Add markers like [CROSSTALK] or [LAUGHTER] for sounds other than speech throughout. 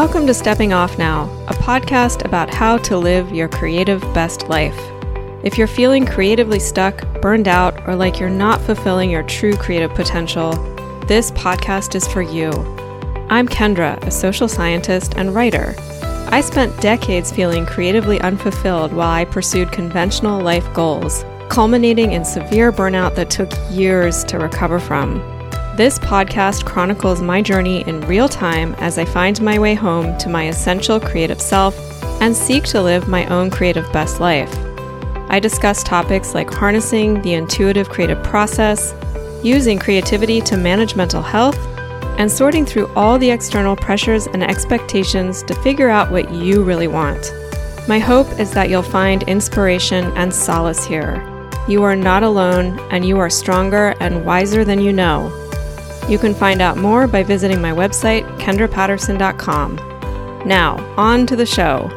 Welcome to Stepping Off Now, a podcast about how to live your creative best life. If you're feeling creatively stuck, burned out, or like you're not fulfilling your true creative potential, this podcast is for you. I'm Kendra, a social scientist and writer. I spent decades feeling creatively unfulfilled while I pursued conventional life goals, culminating in severe burnout that took years to recover from. This podcast chronicles my journey in real time as I find my way home to my essential creative self and seek to live my own creative best life. I discuss topics like harnessing the intuitive creative process, using creativity to manage mental health, and sorting through all the external pressures and expectations to figure out what you really want. My hope is that you'll find inspiration and solace here. You are not alone, and you are stronger and wiser than you know. You can find out more by visiting my website, kendrapatterson.com. Now, on to the show.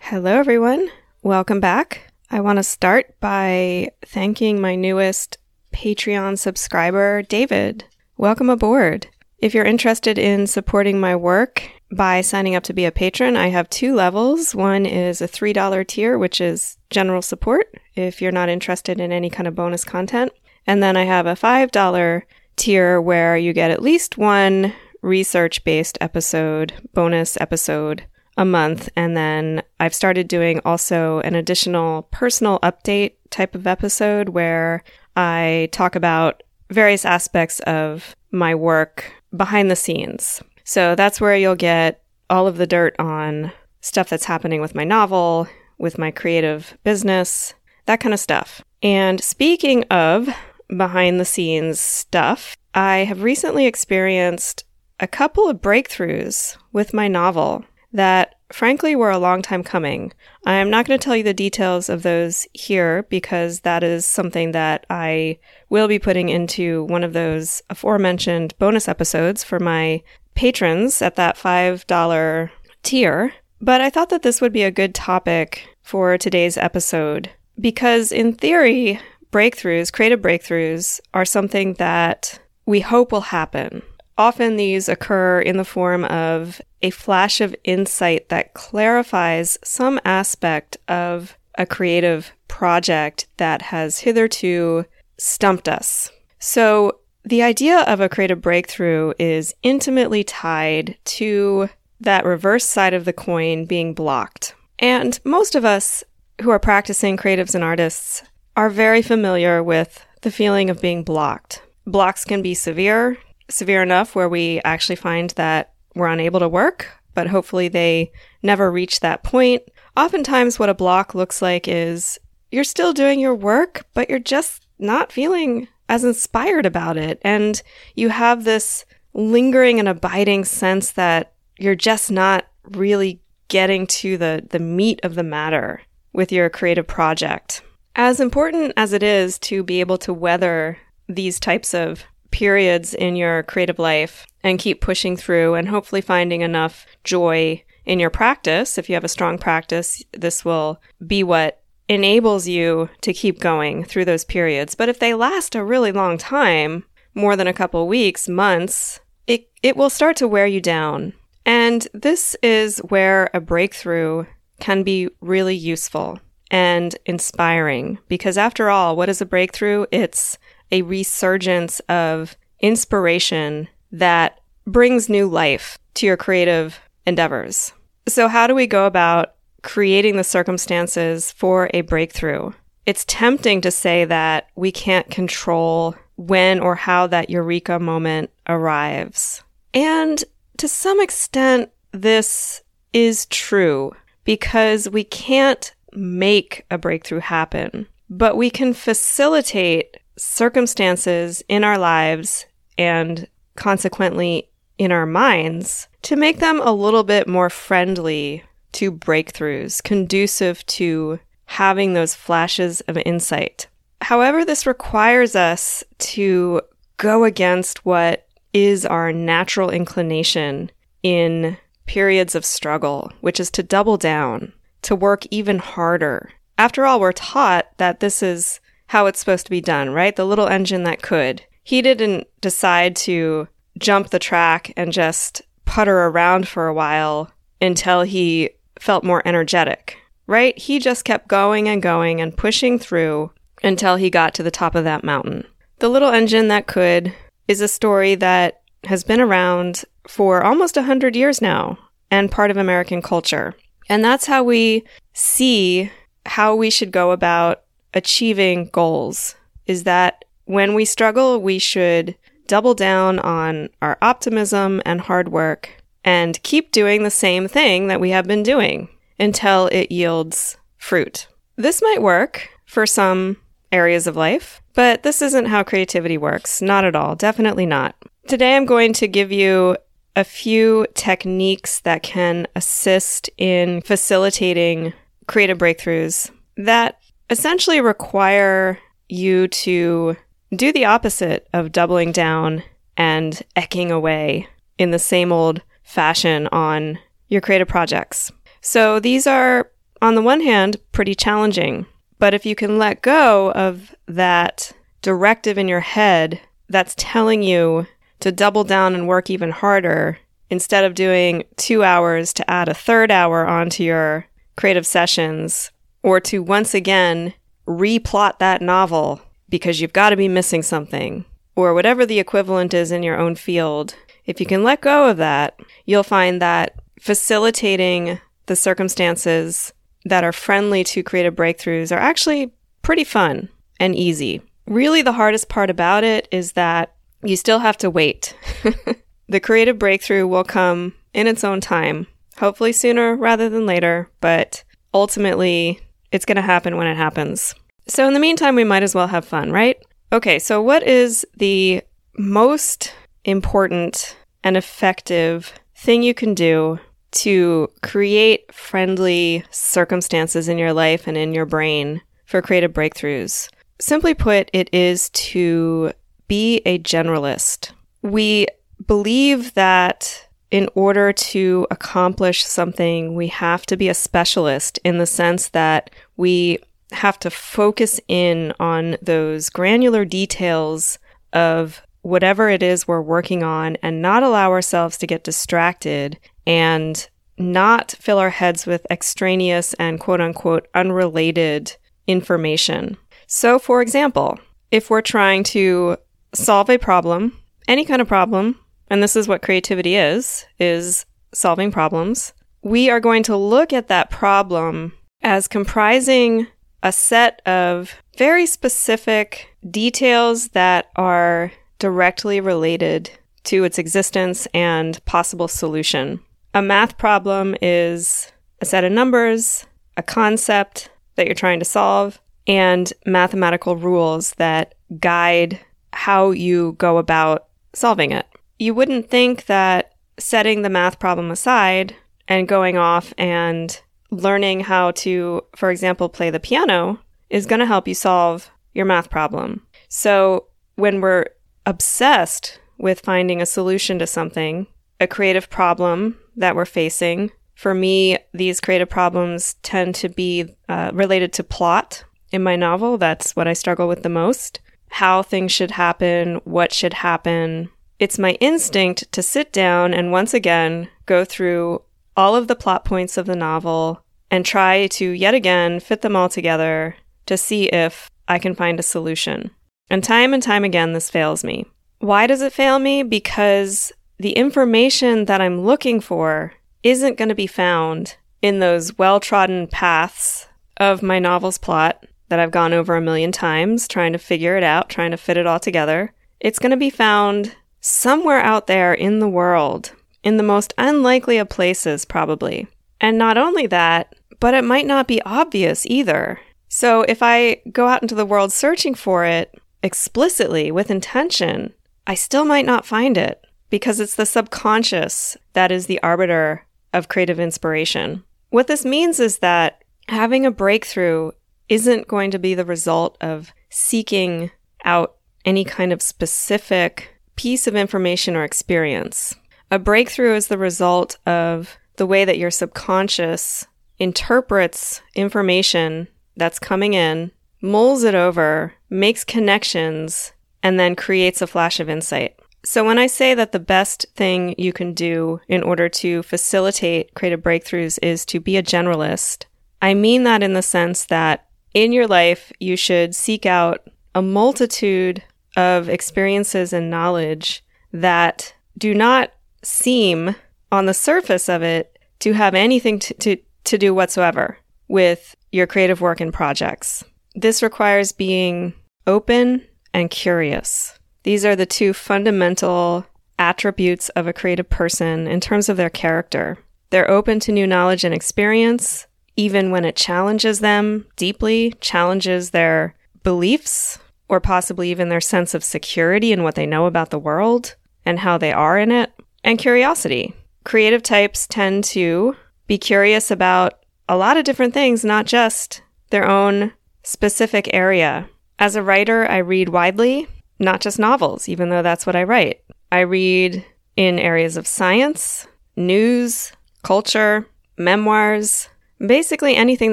Hello, everyone. Welcome back. I want to start by thanking my newest Patreon subscriber, David. Welcome aboard. If you're interested in supporting my work by signing up to be a patron, I have two levels. One is a $3 tier, which is general support if you're not interested in any kind of bonus content. And then I have a $5 tier where you get at least one research based episode, bonus episode a month. And then I've started doing also an additional personal update type of episode where I talk about various aspects of my work behind the scenes. So that's where you'll get all of the dirt on stuff that's happening with my novel, with my creative business, that kind of stuff. And speaking of behind the scenes stuff, I have recently experienced a couple of breakthroughs with my novel that frankly were a long time coming. I'm not going to tell you the details of those here because that is something that I will be putting into one of those aforementioned bonus episodes for my patrons at that $5 tier. But I thought that this would be a good topic for today's episode because, in theory, breakthroughs, creative breakthroughs, are something that we hope will happen. Often these occur in the form of a flash of insight that clarifies some aspect of a creative project that has hitherto stumped us. So, the idea of a creative breakthrough is intimately tied to that reverse side of the coin being blocked. And most of us who are practicing creatives and artists are very familiar with the feeling of being blocked. Blocks can be severe, severe enough where we actually find that we're unable to work, but hopefully they never reach that point. Oftentimes, what a block looks like is you're still doing your work, but you're just not feeling as inspired about it. And you have this lingering and abiding sense that you're just not really getting to the, the meat of the matter with your creative project. As important as it is to be able to weather these types of periods in your creative life and keep pushing through and hopefully finding enough joy in your practice. If you have a strong practice, this will be what enables you to keep going through those periods. But if they last a really long time, more than a couple weeks, months, it, it will start to wear you down. And this is where a breakthrough can be really useful and inspiring because after all, what is a breakthrough? It's a resurgence of inspiration that brings new life to your creative endeavors. So, how do we go about creating the circumstances for a breakthrough? It's tempting to say that we can't control when or how that eureka moment arrives. And to some extent, this is true because we can't make a breakthrough happen, but we can facilitate circumstances in our lives and consequently in our minds to make them a little bit more friendly to breakthroughs, conducive to having those flashes of insight. However, this requires us to go against what is our natural inclination in periods of struggle, which is to double down, to work even harder. After all, we're taught that this is how it's supposed to be done, right? The little engine that could. He didn't decide to jump the track and just putter around for a while until he felt more energetic, right? He just kept going and going and pushing through until he got to the top of that mountain. The Little Engine That Could is a story that has been around for almost a hundred years now and part of American culture. And that's how we see how we should go about achieving goals is that when we struggle, we should double down on our optimism and hard work and keep doing the same thing that we have been doing until it yields fruit. This might work for some areas of life, but this isn't how creativity works. Not at all. Definitely not. Today I'm going to give you a few techniques that can assist in facilitating creative breakthroughs that essentially require you to do the opposite of doubling down and ecking away in the same old fashion on your creative projects. So these are, on the one hand, pretty challenging. But if you can let go of that directive in your head that's telling you to double down and work even harder, instead of doing two hours to add a third hour onto your creative sessions, or to once again replot that novel because you've got to be missing something, or whatever the equivalent is in your own field, if you can let go of that, you'll find that facilitating the circumstances that are friendly to creative breakthroughs are actually pretty fun and easy. Really, the hardest part about it is that you still have to wait. [LAUGHS] the creative breakthrough will come in its own time, hopefully sooner rather than later, but ultimately, it's going to happen when it happens. So, in the meantime, we might as well have fun, right? Okay, so what is the most important and effective thing you can do to create friendly circumstances in your life and in your brain for creative breakthroughs. Simply put, it is to be a generalist. We believe that in order to accomplish something, we have to be a specialist in the sense that we have to focus in on those granular details of whatever it is we're working on and not allow ourselves to get distracted and not fill our heads with extraneous and quote unquote unrelated information. So, for example, if we're trying to solve a problem, any kind of problem, and this is what creativity is, is solving problems, we are going to look at that problem as comprising a set of very specific details that are directly related to its existence and possible solution. A math problem is a set of numbers, a concept that you're trying to solve, and mathematical rules that guide how you go about solving it. You wouldn't think that setting the math problem aside and going off and learning how to, for example, play the piano is going to help you solve your math problem. So when we're obsessed with finding a solution to something, a creative problem that we're facing. For me, these creative problems tend to be uh, related to plot in my novel. That's what I struggle with the most. How things should happen, what should happen. It's my instinct to sit down and once again go through all of the plot points of the novel and try to yet again fit them all together to see if I can find a solution. And time and time again, this fails me. Why does it fail me? Because the information that I'm looking for isn't going to be found in those well trodden paths of my novel's plot that I've gone over a million times trying to figure it out, trying to fit it all together. It's going to be found somewhere out there in the world, in the most unlikely of places, probably. And not only that, but it might not be obvious either. So if I go out into the world searching for it, explicitly with intention, I still might not find it because it's the subconscious that is the arbiter of creative inspiration. What this means is that having a breakthrough isn't going to be the result of seeking out any kind of specific piece of information or experience. A breakthrough is the result of the way that your subconscious interprets information that's coming in mulls it over, makes connections, and then creates a flash of insight. So when I say that the best thing you can do in order to facilitate creative breakthroughs is to be a generalist, I mean that in the sense that in your life, you should seek out a multitude of experiences and knowledge that do not seem on the surface of it to have anything to, to, to do whatsoever with your creative work and projects. This requires being open and curious. These are the two fundamental attributes of a creative person in terms of their character. They're open to new knowledge and experience, even when it challenges them deeply, challenges their beliefs, or possibly even their sense of security in what they know about the world and how they are in it, and curiosity. Creative types tend to be curious about a lot of different things, not just their own specific area. As a writer, I read widely, not just novels, even though that's what I write. I read in areas of science, news, culture, memoirs, basically anything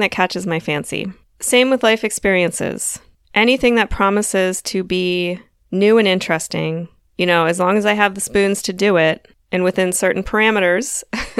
that catches my fancy. Same with life experiences. Anything that promises to be new and interesting, you know, as long as I have the spoons to do it and within certain parameters, [LAUGHS]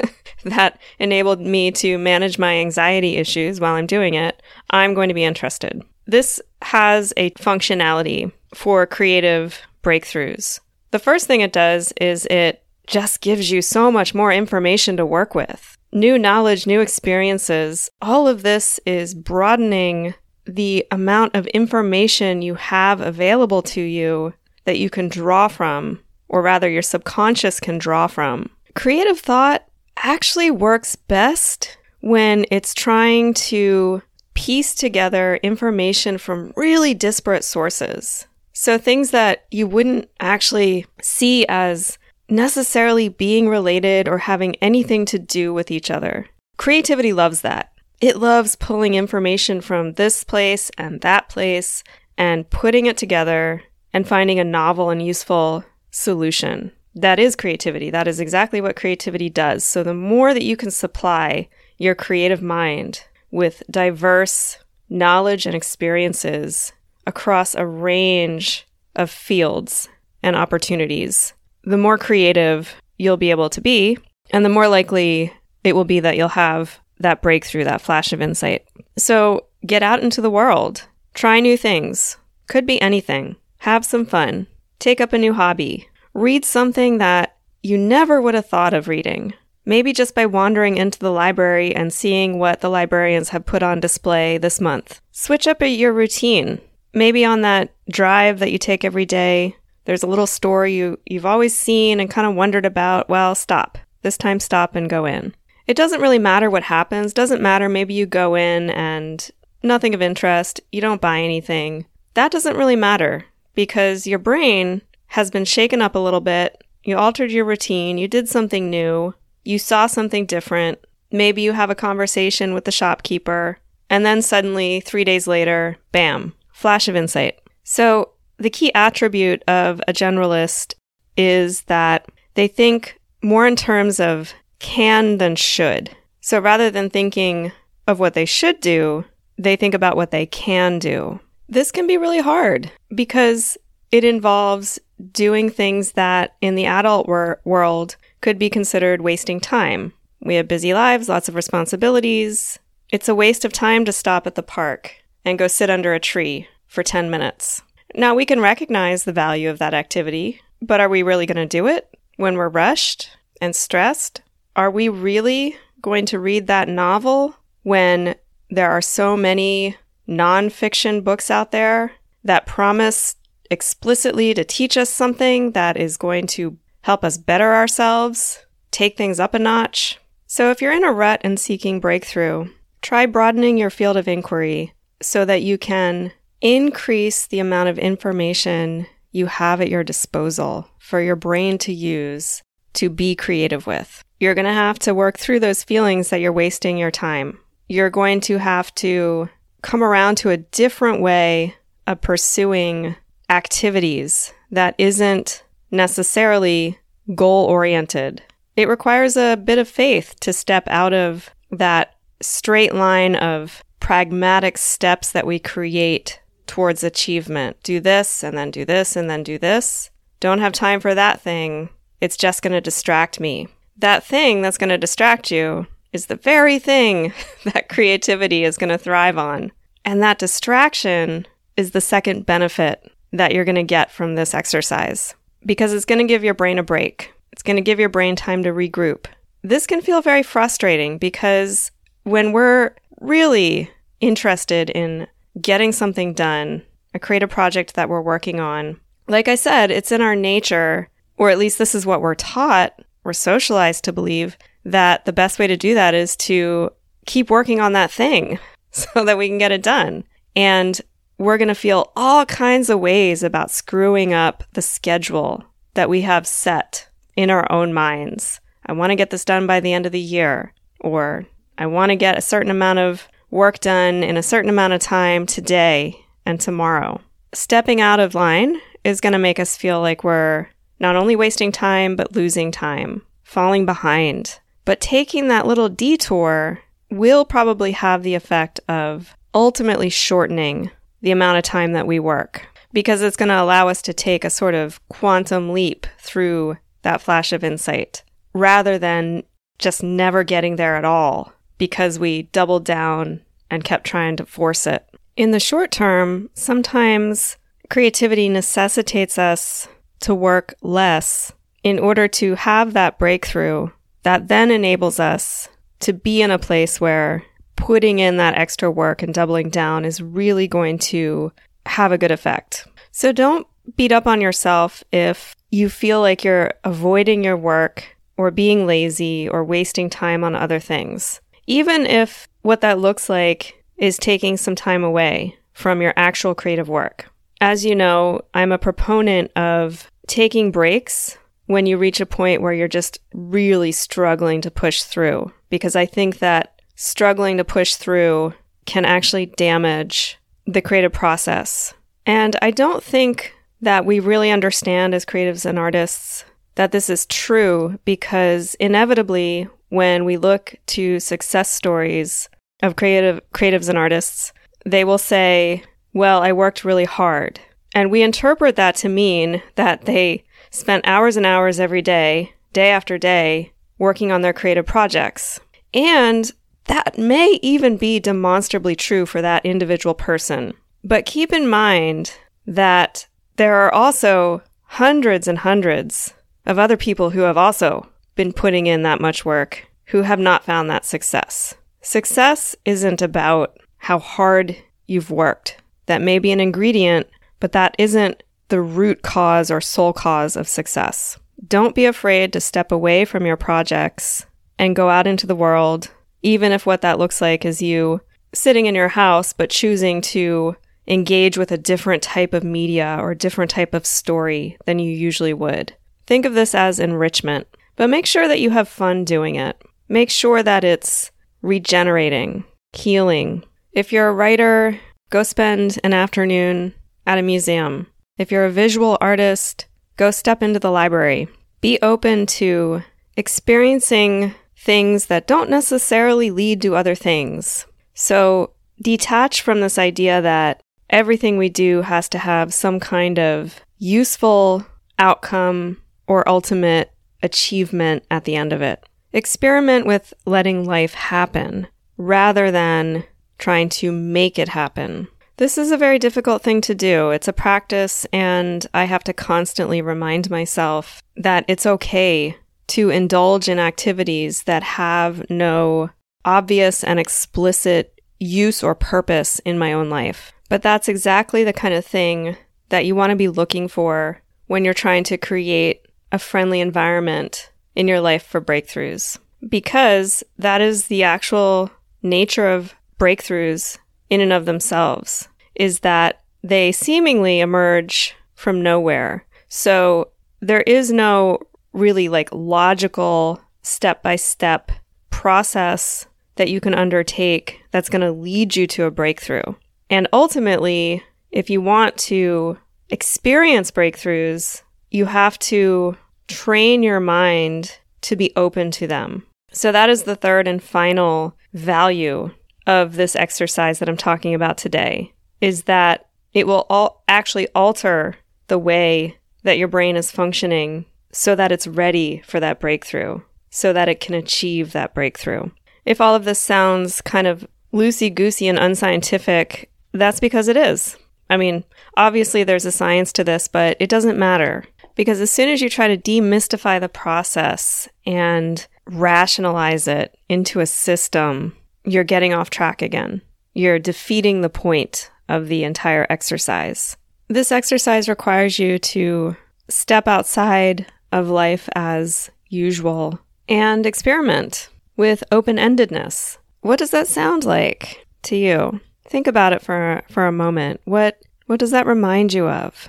that enabled me to manage my anxiety issues while I'm doing it, I'm going to be interested. This has a functionality for creative breakthroughs. The first thing it does is it just gives you so much more information to work with. New knowledge, new experiences, all of this is broadening the amount of information you have available to you that you can draw from, or rather, your subconscious can draw from. Creative thought actually works best when it's trying to piece together information from really disparate sources. So things that you wouldn't actually see as necessarily being related or having anything to do with each other. Creativity loves that. It loves pulling information from this place and that place and putting it together and finding a novel and useful solution. That is creativity. That is exactly what creativity does. So the more that you can supply your creative mind with diverse knowledge and experiences across a range of fields and opportunities, the more creative you'll be able to be, and the more likely it will be that you'll have that breakthrough, that flash of insight. So get out into the world, try new things, could be anything, have some fun, take up a new hobby, read something that you never would have thought of reading. Maybe just by wandering into the library and seeing what the librarians have put on display this month. Switch up your routine. Maybe on that drive that you take every day, there's a little store you, you've always seen and kind of wondered about. Well, stop. This time stop and go in. It doesn't really matter what happens. Doesn't matter. Maybe you go in and nothing of interest. You don't buy anything. That doesn't really matter because your brain has been shaken up a little bit. You altered your routine, you did something new, you saw something different. Maybe you have a conversation with the shopkeeper, and then suddenly, three days later, bam, flash of insight. So, the key attribute of a generalist is that they think more in terms of can than should. So, rather than thinking of what they should do, they think about what they can do. This can be really hard because it involves doing things that in the adult wor- world could be considered wasting time. We have busy lives, lots of responsibilities. It's a waste of time to stop at the park and go sit under a tree for 10 minutes. Now, we can recognize the value of that activity, but are we really going to do it when we're rushed and stressed? Are we really going to read that novel when there are so many nonfiction books out there that promise explicitly to teach us something that is going to help us better ourselves, take things up a notch. So if you're in a rut and seeking breakthrough, try broadening your field of inquiry so that you can increase the amount of information you have at your disposal for your brain to use to be creative with. You're going to have to work through those feelings that you're wasting your time. You're going to have to come around to a different way of pursuing activities that isn't necessarily goal oriented. It requires a bit of faith to step out of that straight line of pragmatic steps that we create towards achievement. Do this and then do this and then do this. Don't have time for that thing. It's just going to distract me. That thing that's going to distract you is the very thing [LAUGHS] that creativity is going to thrive on. And that distraction is the second benefit that you're going to get from this exercise because it's going to give your brain a break. It's going to give your brain time to regroup. This can feel very frustrating because when we're really interested in getting something done, a creative project that we're working on, like I said, it's in our nature, or at least this is what we're taught, we're socialized to believe that the best way to do that is to keep working on that thing [LAUGHS] so that we can get it done. And we're going to feel all kinds of ways about screwing up the schedule that we have set in our own minds. I want to get this done by the end of the year, or I want to get a certain amount of work done in a certain amount of time today and tomorrow. Stepping out of line is going to make us feel like we're not only wasting time, but losing time, falling behind. But taking that little detour will probably have the effect of ultimately shortening the amount of time that we work because it's going to allow us to take a sort of quantum leap through that flash of insight rather than just never getting there at all because we doubled down and kept trying to force it. In the short term, sometimes creativity necessitates us to work less in order to have that breakthrough that then enables us to be in a place where putting in that extra work and doubling down is really going to have a good effect. So don't beat up on yourself if you feel like you're avoiding your work or being lazy or wasting time on other things. Even if what that looks like is taking some time away from your actual creative work. As you know, I'm a proponent of taking breaks when you reach a point where you're just really struggling to push through, because I think that struggling to push through can actually damage the creative process. And I don't think that we really understand as creatives and artists that this is true because inevitably when we look to success stories of creative creatives and artists, they will say, "Well, I worked really hard." And we interpret that to mean that they spent hours and hours every day, day after day, working on their creative projects. And that may even be demonstrably true for that individual person. But keep in mind that there are also hundreds and hundreds of other people who have also been putting in that much work who have not found that success. Success isn't about how hard you've worked. That may be an ingredient, but that isn't the root cause or sole cause of success. Don't be afraid to step away from your projects and go out into the world, even if what that looks like is you sitting in your house but choosing to engage with a different type of media or a different type of story than you usually would. Think of this as enrichment, but make sure that you have fun doing it. Make sure that it's regenerating, healing. If you're a writer, go spend an afternoon at a museum. If you're a visual artist, go step into the library. Be open to experiencing things that don't necessarily lead to other things. So detach from this idea that everything we do has to have some kind of useful outcome or ultimate achievement at the end of it. Experiment with letting life happen rather than trying to make it happen. This is a very difficult thing to do. It's a practice, and I have to constantly remind myself that it's okay to indulge in activities that have no obvious and explicit use or purpose in my own life. But that's exactly the kind of thing that you want to be looking for when you're trying to create a friendly environment in your life for breakthroughs. Because that is the actual nature of breakthroughs in and of themselves is that they seemingly emerge from nowhere. So there is no really like logical step by step process that you can undertake that's going to lead you to a breakthrough. And ultimately, if you want to experience breakthroughs, you have to train your mind to be open to them. So that is the third and final value of this exercise that I'm talking about today is that It will all actually alter the way that your brain is functioning so that it's ready for that breakthrough, so that it can achieve that breakthrough. If all of this sounds kind of loosey goosey and unscientific, that's because it is. I mean, obviously there's a science to this, but it doesn't matter because as soon as you try to demystify the process and rationalize it into a system, you're getting off track again. You're defeating the point of the entire exercise. This exercise requires you to step outside of life as usual and experiment with open endedness. What does that sound like to you? Think about it for, for a moment. What, what does that remind you of?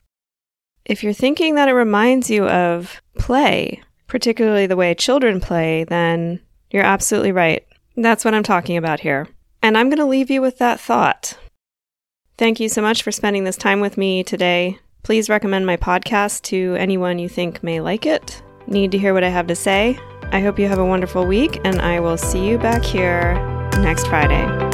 If you're thinking that it reminds you of play, particularly the way children play, then you're absolutely right. That's what I'm talking about here. And I'm going to leave you with that thought. Thank you so much for spending this time with me today. Please recommend my podcast to anyone you think may like it. Need to hear what I have to say? I hope you have a wonderful week, and I will see you back here next Friday.